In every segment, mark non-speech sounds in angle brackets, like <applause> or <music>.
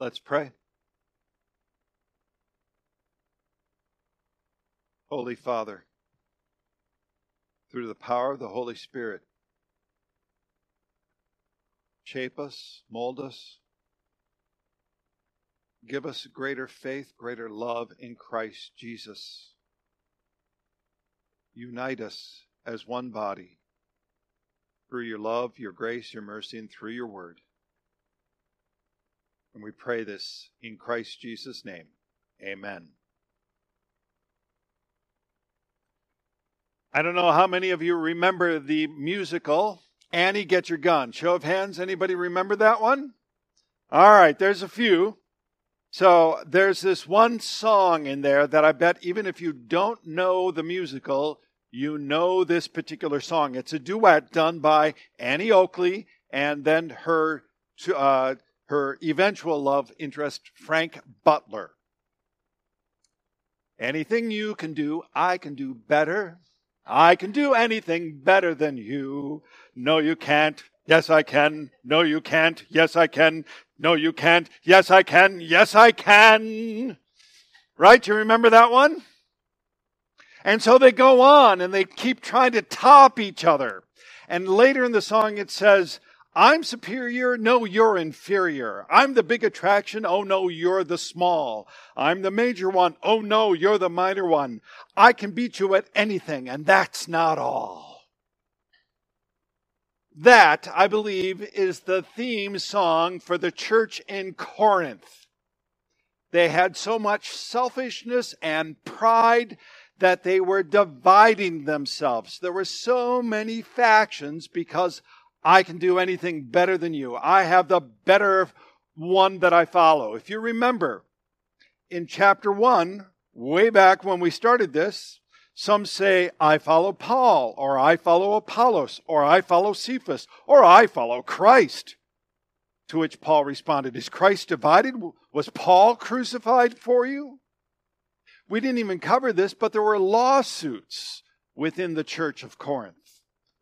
Let's pray. Holy Father, through the power of the Holy Spirit, shape us, mold us, give us greater faith, greater love in Christ Jesus. Unite us as one body through your love, your grace, your mercy, and through your word. And we pray this in Christ Jesus' name. Amen. I don't know how many of you remember the musical Annie Get Your Gun. Show of hands, anybody remember that one? All right, there's a few. So there's this one song in there that I bet even if you don't know the musical, you know this particular song. It's a duet done by Annie Oakley and then her uh, her eventual love interest, Frank Butler. Anything you can do, I can do better. I can do anything better than you. No, you can't. Yes, I can. No, you can't. Yes, I can. No, you can't. Yes, I can. Yes, I can. Right? You remember that one? And so they go on and they keep trying to top each other. And later in the song it says, I'm superior. No, you're inferior. I'm the big attraction. Oh no, you're the small. I'm the major one. Oh no, you're the minor one. I can beat you at anything, and that's not all. That, I believe, is the theme song for the church in Corinth. They had so much selfishness and pride that they were dividing themselves. There were so many factions because I can do anything better than you. I have the better one that I follow. If you remember, in chapter 1, way back when we started this, some say, I follow Paul, or I follow Apollos, or I follow Cephas, or I follow Christ. To which Paul responded, Is Christ divided? Was Paul crucified for you? We didn't even cover this, but there were lawsuits within the church of Corinth.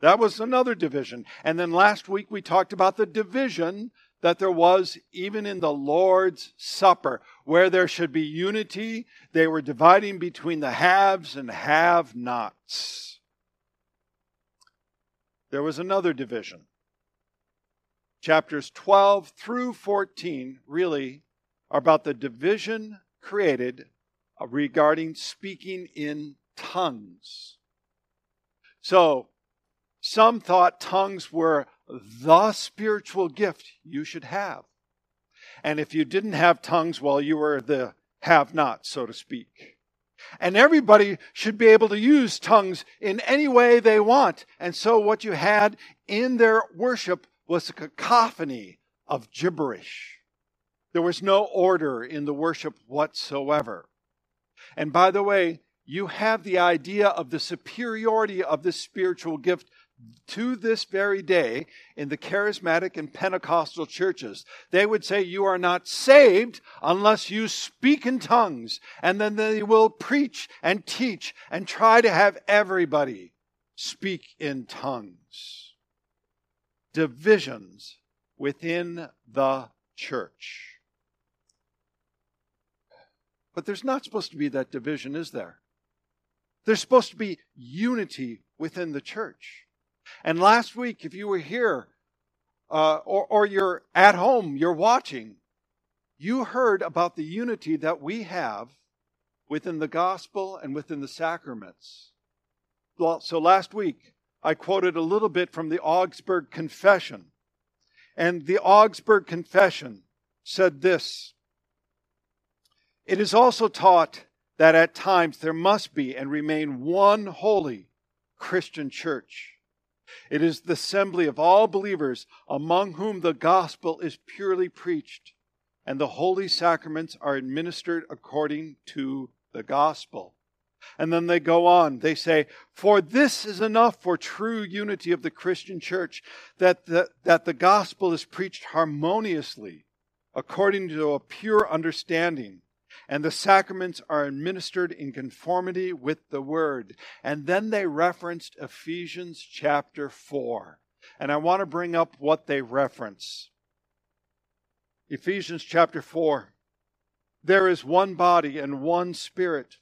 That was another division. And then last week we talked about the division that there was even in the Lord's Supper, where there should be unity. They were dividing between the haves and have nots. There was another division. Chapters 12 through 14 really are about the division created regarding speaking in tongues. So, some thought tongues were the spiritual gift you should have. And if you didn't have tongues, well, you were the have not, so to speak. And everybody should be able to use tongues in any way they want. And so what you had in their worship was a cacophony of gibberish. There was no order in the worship whatsoever. And by the way, you have the idea of the superiority of this spiritual gift to this very day in the charismatic and Pentecostal churches. They would say you are not saved unless you speak in tongues. And then they will preach and teach and try to have everybody speak in tongues. Divisions within the church. But there's not supposed to be that division, is there? There's supposed to be unity within the church. And last week, if you were here uh, or, or you're at home, you're watching, you heard about the unity that we have within the gospel and within the sacraments. So last week, I quoted a little bit from the Augsburg Confession. And the Augsburg Confession said this It is also taught that at times there must be and remain one holy Christian church it is the assembly of all believers among whom the gospel is purely preached, and the holy sacraments are administered according to the gospel. And then they go on. They say, For this is enough for true unity of the Christian church, that the, that the gospel is preached harmoniously, according to a pure understanding and the sacraments are administered in conformity with the word. And then they referenced Ephesians chapter 4. And I want to bring up what they reference. Ephesians chapter 4. There is one body and one spirit,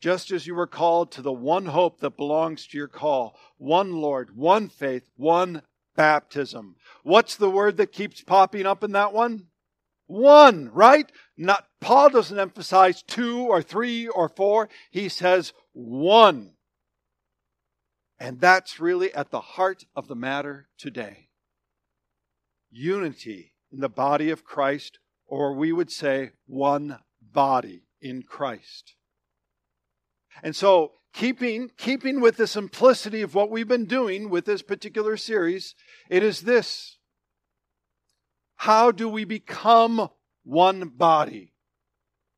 just as you were called to the one hope that belongs to your call, one Lord, one faith, one baptism. What's the word that keeps popping up in that one? One, right? Not Paul doesn't emphasize two or three or four. He says one. And that's really at the heart of the matter today. Unity in the body of Christ, or we would say one body in Christ. And so, keeping, keeping with the simplicity of what we've been doing with this particular series, it is this. How do we become one body?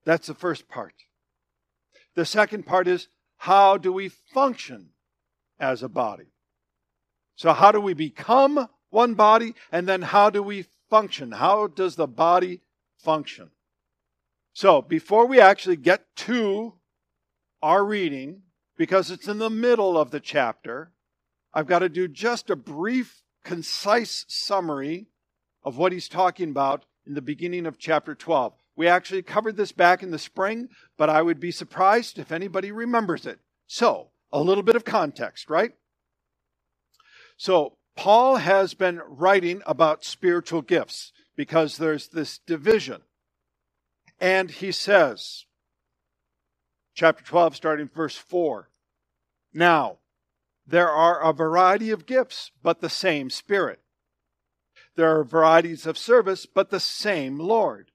That's the first part. The second part is how do we function as a body? So, how do we become one body? And then, how do we function? How does the body function? So, before we actually get to our reading, because it's in the middle of the chapter, I've got to do just a brief, concise summary of what he's talking about in the beginning of chapter 12. We actually covered this back in the spring, but I would be surprised if anybody remembers it. So, a little bit of context, right? So, Paul has been writing about spiritual gifts because there's this division. And he says, chapter 12, starting verse 4 Now, there are a variety of gifts, but the same Spirit. There are varieties of service, but the same Lord.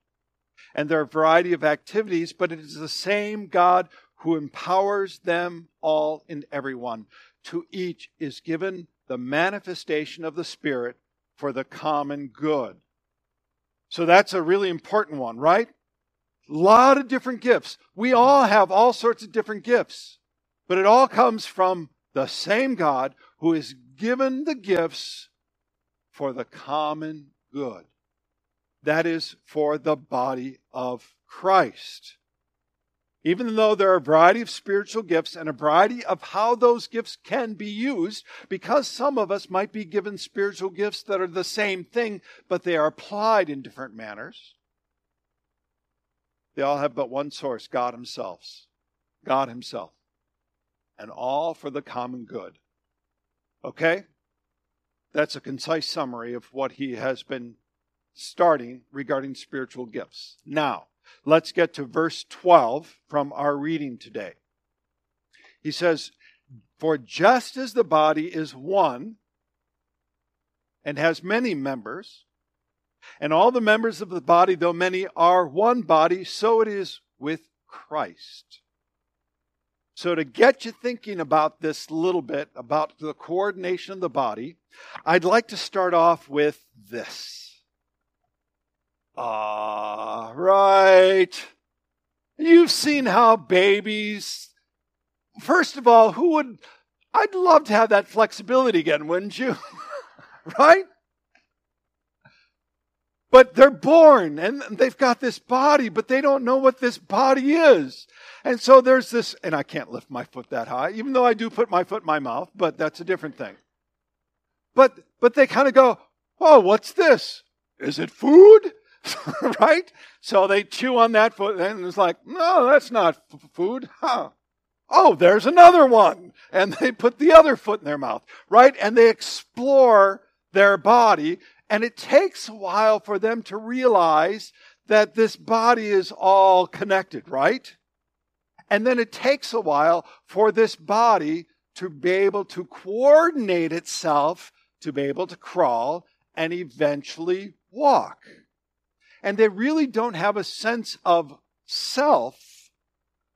And there are a variety of activities, but it is the same God who empowers them all and everyone. To each is given the manifestation of the Spirit for the common good. So that's a really important one, right? A lot of different gifts. We all have all sorts of different gifts, but it all comes from the same God who is given the gifts for the common good. That is for the body of Christ. Even though there are a variety of spiritual gifts and a variety of how those gifts can be used, because some of us might be given spiritual gifts that are the same thing, but they are applied in different manners. They all have but one source God Himself. God Himself. And all for the common good. Okay? That's a concise summary of what he has been starting regarding spiritual gifts. Now, let's get to verse 12 from our reading today. He says, For just as the body is one and has many members, and all the members of the body, though many, are one body, so it is with Christ. So, to get you thinking about this little bit, about the coordination of the body, I'd like to start off with this. Ah, right. You've seen how babies, first of all, who would, I'd love to have that flexibility again, wouldn't you? <laughs> right? But they're born and they've got this body, but they don't know what this body is. And so there's this, and I can't lift my foot that high, even though I do put my foot in my mouth, but that's a different thing. But, but they kind of go, oh, what's this? Is it food? <laughs> right? So they chew on that foot and it's like, no, that's not f- food. Huh. Oh, there's another one. And they put the other foot in their mouth, right? And they explore their body and it takes a while for them to realize that this body is all connected, right? And then it takes a while for this body to be able to coordinate itself, to be able to crawl, and eventually walk. And they really don't have a sense of self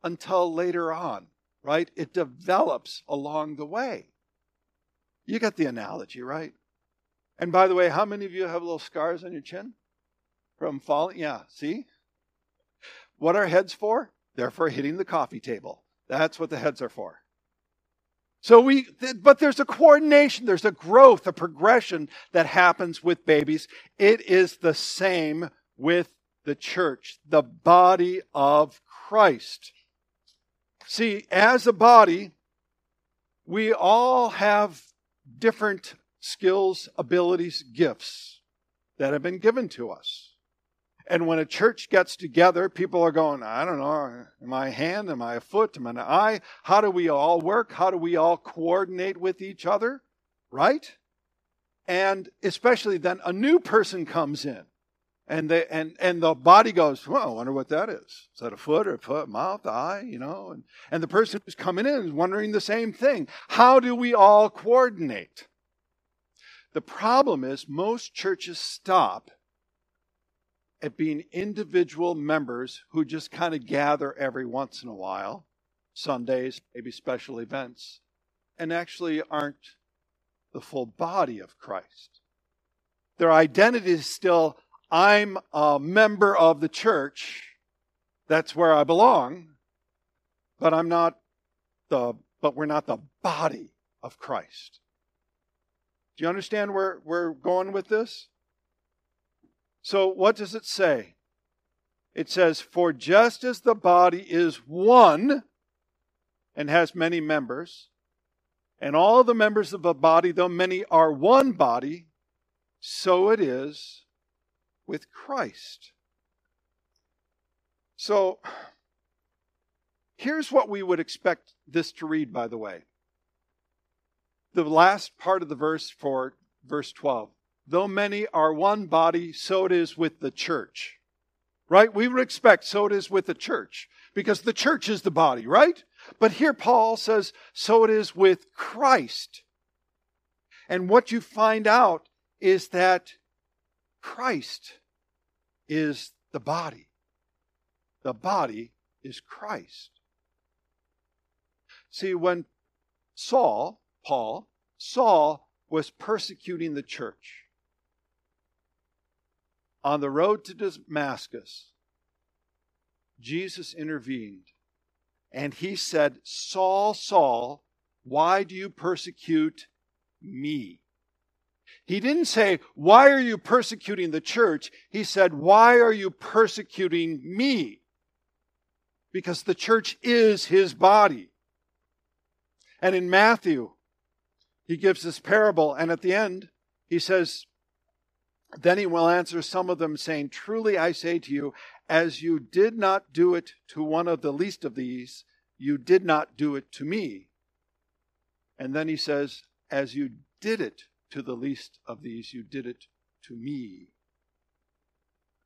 until later on, right? It develops along the way. You get the analogy, right? And by the way, how many of you have little scars on your chin from falling? Yeah, see? What are heads for? They're for hitting the coffee table. That's what the heads are for. So we, but there's a coordination, there's a growth, a progression that happens with babies. It is the same with the church, the body of Christ. See, as a body, we all have different skills, abilities, gifts that have been given to us. And when a church gets together, people are going, I don't know, am I a hand? Am I a foot? Am I an eye? How do we all work? How do we all coordinate with each other? Right? And especially then a new person comes in. And they and and the body goes, well, I wonder what that is. Is that a foot or a foot, mouth, eye, you know? And and the person who's coming in is wondering the same thing. How do we all coordinate? The problem is most churches stop at being individual members who just kind of gather every once in a while, Sundays, maybe special events, and actually aren't the full body of Christ. Their identity is still, I'm a member of the church. That's where I belong. But I'm not the, but we're not the body of Christ. Do you understand where we're going with this? So, what does it say? It says, For just as the body is one and has many members, and all the members of a body, though many are one body, so it is with Christ. So, <sighs> here's what we would expect this to read, by the way. The last part of the verse for verse 12 though many are one body, so it is with the church. Right? We would expect so it is with the church because the church is the body, right? But here Paul says, so it is with Christ. And what you find out is that Christ is the body. The body is Christ. See, when Saul, Paul, Saul was persecuting the church, on the road to Damascus, Jesus intervened and he said, Saul, Saul, why do you persecute me? He didn't say, Why are you persecuting the church? He said, Why are you persecuting me? Because the church is his body. And in Matthew, he gives this parable, and at the end, he says, then he will answer some of them, saying, Truly I say to you, as you did not do it to one of the least of these, you did not do it to me. And then he says, As you did it to the least of these, you did it to me.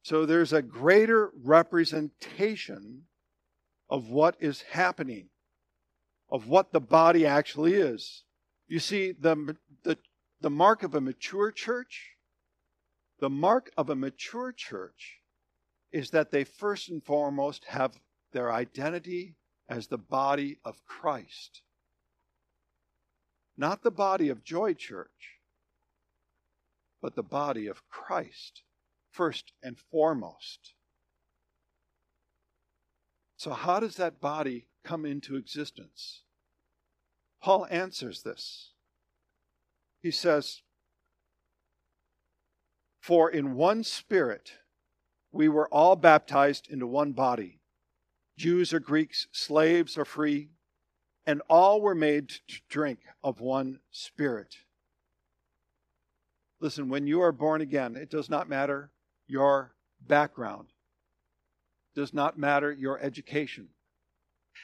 So there's a greater representation of what is happening, of what the body actually is. You see, the, the, the mark of a mature church the mark of a mature church is that they first and foremost have their identity as the body of Christ. Not the body of Joy Church, but the body of Christ, first and foremost. So, how does that body come into existence? Paul answers this. He says, for in one spirit we were all baptized into one body Jews or Greeks, slaves or free, and all were made to drink of one spirit. Listen, when you are born again, it does not matter your background, it does not matter your education,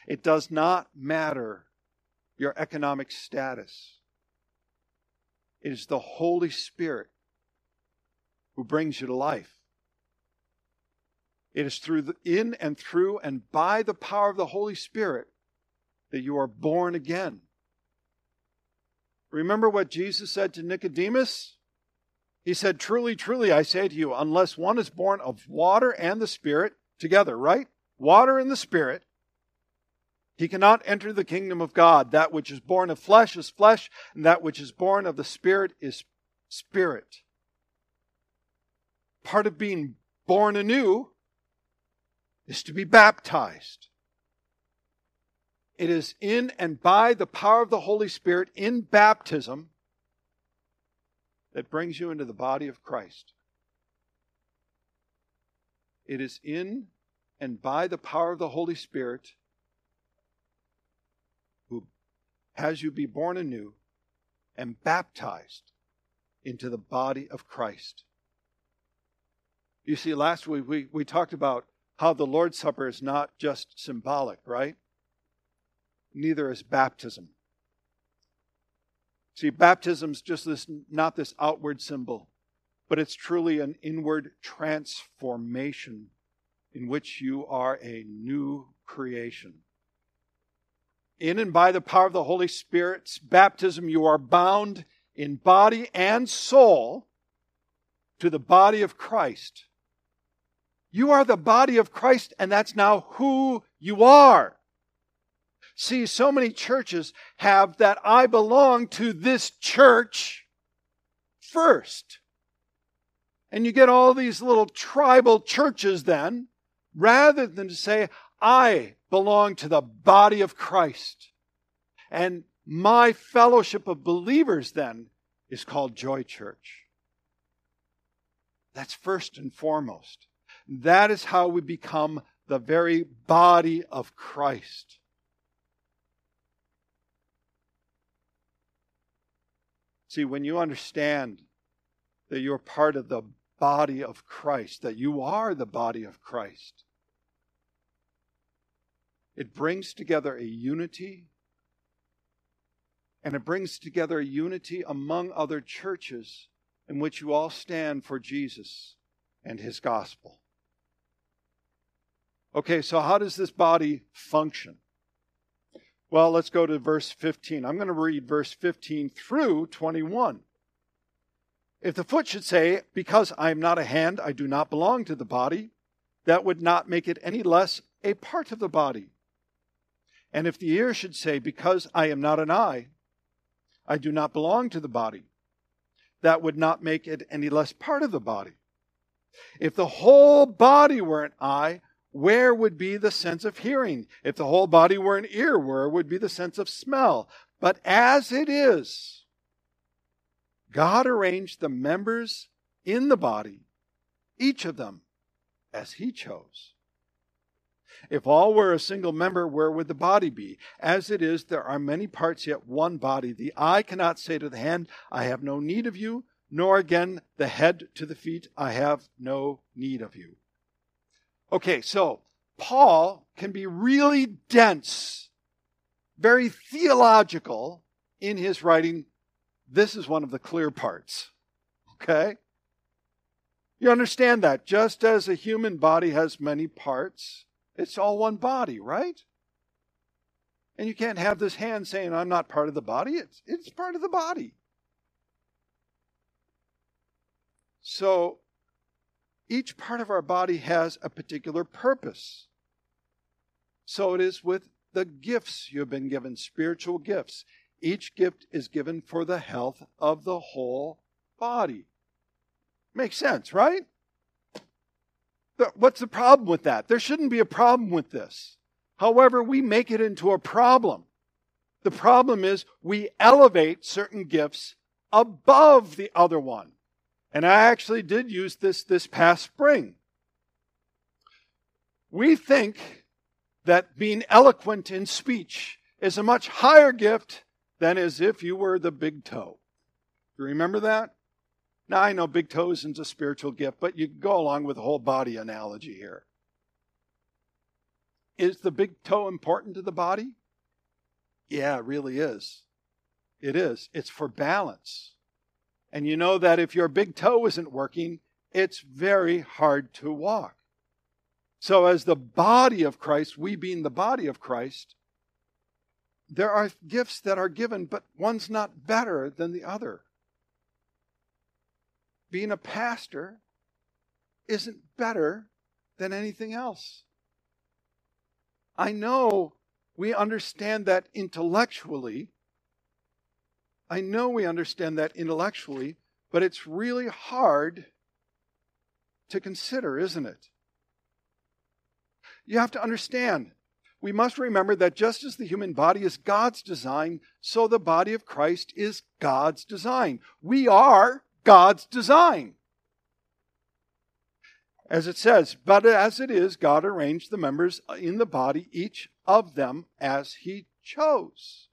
it does not matter your economic status. It is the Holy Spirit who brings you to life. It is through the, in and through and by the power of the Holy Spirit that you are born again. Remember what Jesus said to Nicodemus? He said, Truly, truly, I say to you, unless one is born of water and the Spirit together, right? Water and the Spirit, he cannot enter the kingdom of God. That which is born of flesh is flesh, and that which is born of the Spirit is spirit part of being born anew is to be baptized. It is in and by the power of the Holy Spirit in baptism that brings you into the body of Christ. It is in and by the power of the Holy Spirit who has you be born anew and baptized into the body of Christ You see, last week we, we talked about how the Lord's Supper is not just symbolic, right? Neither is baptism. See, baptism's just this not this outward symbol, but it's truly an inward transformation in which you are a new creation. In and by the power of the Holy Spirit's baptism, you are bound in body and soul to the body of Christ. You are the body of Christ, and that's now who you are. See, so many churches have that I belong to this church first. And you get all these little tribal churches then, rather than to say, I belong to the body of Christ. And my fellowship of believers then is called Joy Church. That's first and foremost. That is how we become the very body of Christ. See, when you understand that you're part of the body of Christ, that you are the body of Christ, it brings together a unity and it brings together a unity among other churches in which you all stand for Jesus and his gospel. Okay, so how does this body function? Well, let's go to verse 15. I'm going to read verse 15 through 21. If the foot should say, Because I am not a hand, I do not belong to the body, that would not make it any less a part of the body. And if the ear should say, Because I am not an eye, I do not belong to the body, that would not make it any less part of the body. If the whole body were an eye, where would be the sense of hearing? If the whole body were an ear, where would be the sense of smell? But as it is, God arranged the members in the body, each of them, as He chose. If all were a single member, where would the body be? As it is, there are many parts, yet one body. The eye cannot say to the hand, I have no need of you, nor again the head to the feet, I have no need of you. Okay, so Paul can be really dense, very theological in his writing. This is one of the clear parts. Okay? You understand that just as a human body has many parts, it's all one body, right? And you can't have this hand saying, I'm not part of the body. It's, it's part of the body. So each part of our body has a particular purpose. So it is with the gifts you have been given, spiritual gifts. Each gift is given for the health of the whole body. Makes sense, right? What's the problem with that? There shouldn't be a problem with this. However, we make it into a problem. The problem is we elevate certain gifts above the other one. And I actually did use this this past spring. We think that being eloquent in speech is a much higher gift than as if you were the big toe. You remember that? Now I know big toes isn't a spiritual gift, but you can go along with the whole body analogy here. Is the big toe important to the body? Yeah, it really is. It is. It's for balance. And you know that if your big toe isn't working, it's very hard to walk. So, as the body of Christ, we being the body of Christ, there are gifts that are given, but one's not better than the other. Being a pastor isn't better than anything else. I know we understand that intellectually, I know we understand that intellectually, but it's really hard to consider, isn't it? You have to understand. We must remember that just as the human body is God's design, so the body of Christ is God's design. We are God's design. As it says, but as it is, God arranged the members in the body, each of them as he chose.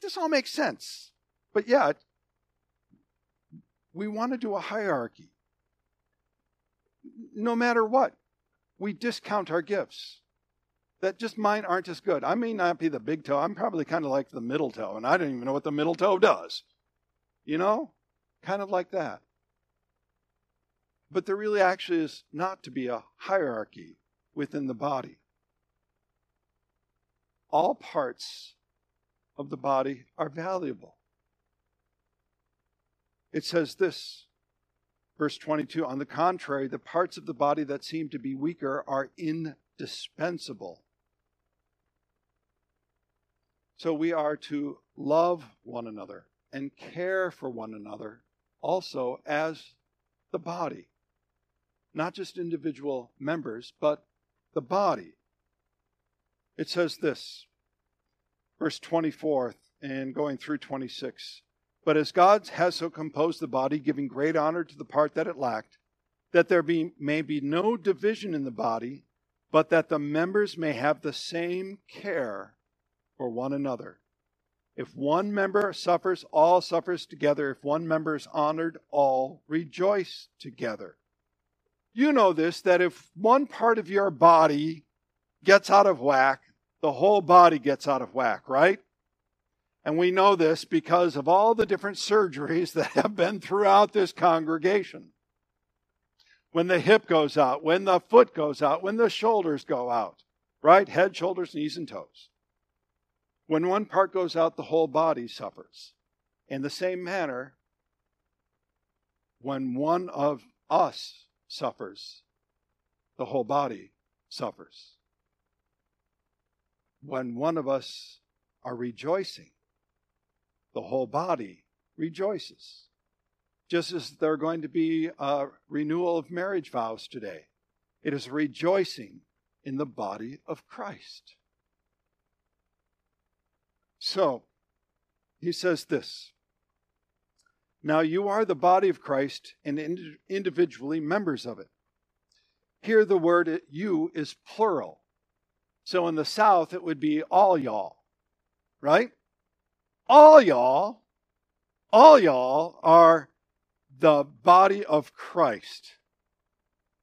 This all makes sense. But yet, we want to do a hierarchy. No matter what, we discount our gifts. That just mine aren't as good. I may not be the big toe. I'm probably kind of like the middle toe, and I don't even know what the middle toe does. You know? Kind of like that. But there really actually is not to be a hierarchy within the body. All parts of the body are valuable. It says this, verse 22 On the contrary, the parts of the body that seem to be weaker are indispensable. So we are to love one another and care for one another also as the body. Not just individual members, but the body. It says this, verse 24 and going through 26. But as God has so composed the body, giving great honor to the part that it lacked, that there be, may be no division in the body, but that the members may have the same care for one another. If one member suffers, all suffers together. If one member is honored, all rejoice together. You know this that if one part of your body gets out of whack, the whole body gets out of whack, right? And we know this because of all the different surgeries <laughs> that have been throughout this congregation. When the hip goes out, when the foot goes out, when the shoulders go out, right? Head, shoulders, knees, and toes. When one part goes out, the whole body suffers. In the same manner, when one of us suffers, the whole body suffers. When one of us are rejoicing, the whole body rejoices. Just as there are going to be a renewal of marriage vows today, it is rejoicing in the body of Christ. So, he says this Now you are the body of Christ and individually members of it. Here, the word you is plural. So in the South, it would be all y'all, right? all y'all, all y'all are the body of Christ.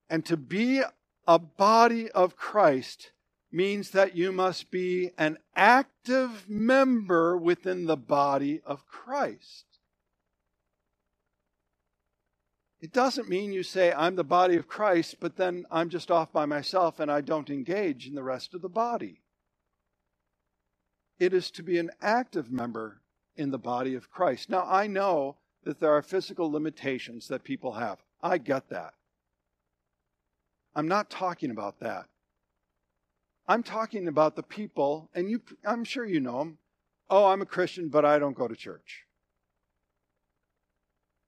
And to be a body of Christ means that you must be an active member within the body of Christ. It doesn't mean you say, I'm the body of Christ, but then I'm just off by myself and I don't engage in the rest of the body. It is to be an active member in the body of Christ. Now, I know that there are physical limitations that people have. I get that. I'm not talking about that. I'm talking about the people, and you, I'm sure you know them. Oh, I'm a Christian, but I don't go to church.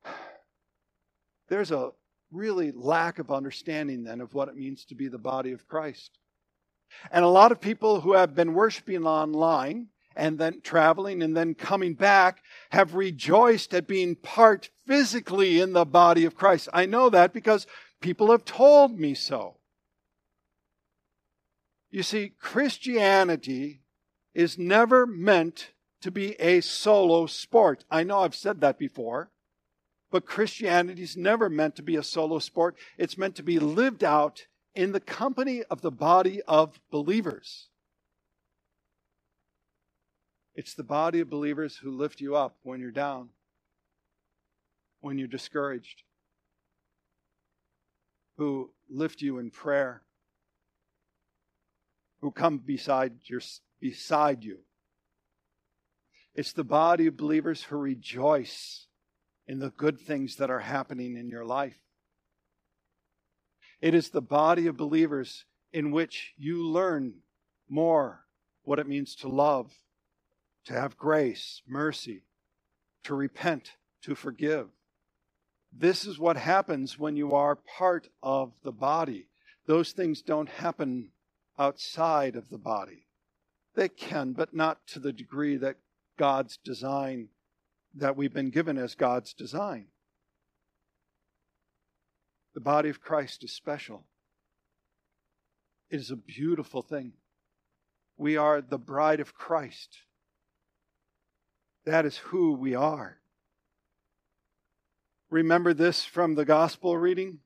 <sighs> There's a really lack of understanding then of what it means to be the body of Christ. And a lot of people who have been worshiping online and then traveling and then coming back have rejoiced at being part physically in the body of Christ. I know that because people have told me so. You see, Christianity is never meant to be a solo sport. I know I've said that before, but Christianity is never meant to be a solo sport. It's meant to be lived out in the company of the body of believers. It's the body of believers who lift you up when you're down, when you're discouraged, who lift you in prayer, who come beside, your, beside you. It's the body of believers who rejoice in the good things that are happening in your life. It is the body of believers in which you learn more what it means to love to have grace, mercy, to repent, to forgive. This is what happens when you are part of the body. Those things don't happen outside of the body. They can, but not to the degree that God's design, that we've been given as God's design. The body of Christ is special. It is a beautiful thing. We are the bride of Christ. That is who we are. remember this from the gospel reading?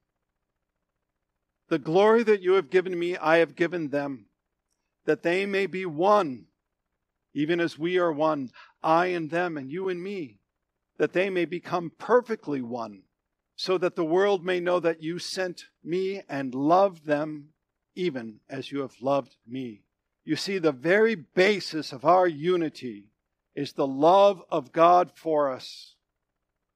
The glory that you have given me, I have given them, that they may be one, even as we are one, I and them, and you and me, that they may become perfectly one, so that the world may know that you sent me and loved them even as you have loved me. You see, the very basis of our unity is the love of God for us,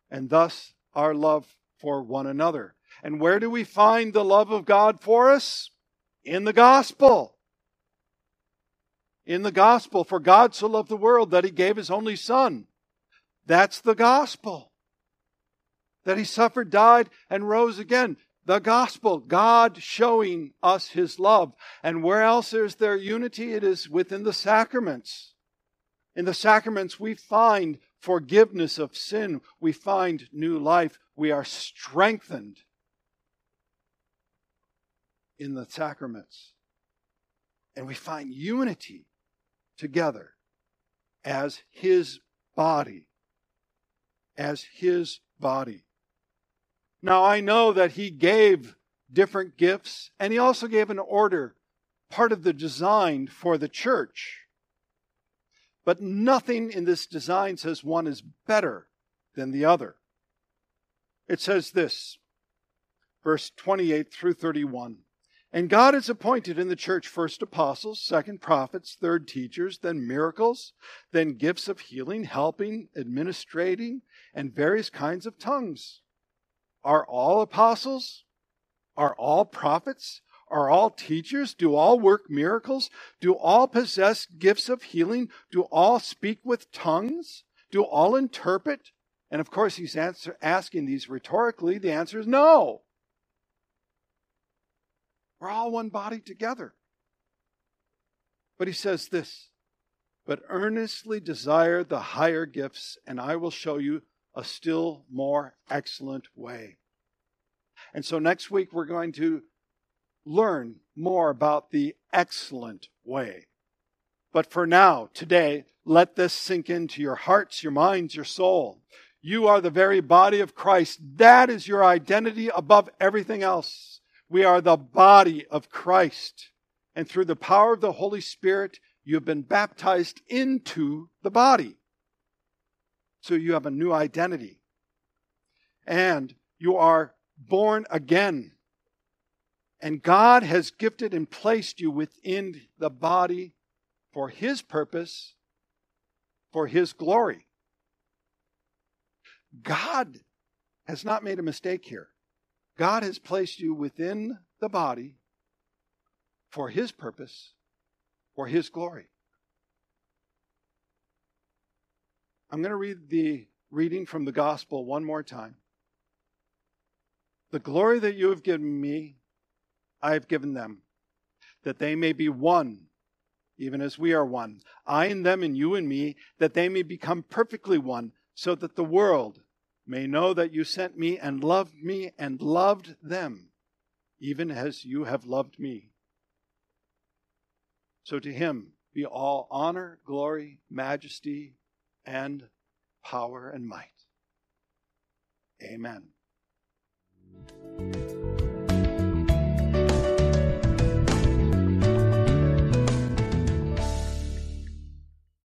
and thus our love for one another. And where do we find the love of God for us? In the gospel. In the gospel, for God so loved the world that he gave his only Son. That's the gospel. That he suffered, died, and rose again. The gospel, God showing us his love. And where else is there unity? It is within the sacraments. In the sacraments, we find forgiveness of sin. We find new life. We are strengthened in the sacraments. And we find unity together as His body. As His body. Now, I know that He gave different gifts, and He also gave an order, part of the design for the church. But nothing in this design says one is better than the other. It says this, verse 28 through 31. And God has appointed in the church first apostles, second prophets, third teachers, then miracles, then gifts of healing, helping, administrating, and various kinds of tongues. Are all apostles? Are all prophets? Are all teachers? Do all work miracles? Do all possess gifts of healing? Do all speak with tongues? Do all interpret? And of course, he's answer, asking these rhetorically. The answer is no. We're all one body together. But he says this But earnestly desire the higher gifts, and I will show you a still more excellent way. And so next week we're going to learn more about the excellent way. But for now, today, let this sink into your hearts, your minds, your soul. You are the very body of Christ. That is your identity above everything else. We are the body of Christ. And through the power of the Holy Spirit, you have been baptized into the body. So you have a new identity. And you are born again. And God has gifted and placed you within the body for His purpose, for His glory. God has not made a mistake here. God has placed you within the body for His purpose, for His glory. I'm going to read the reading from the gospel one more time. The glory that you have given me, I have given them, that they may be one, even as we are one. I and them, and you and me, that they may become perfectly one, so that the world may know that you sent me and loved me and loved them, even as you have loved me. So to him be all honor, glory, majesty, and power and might. Amen.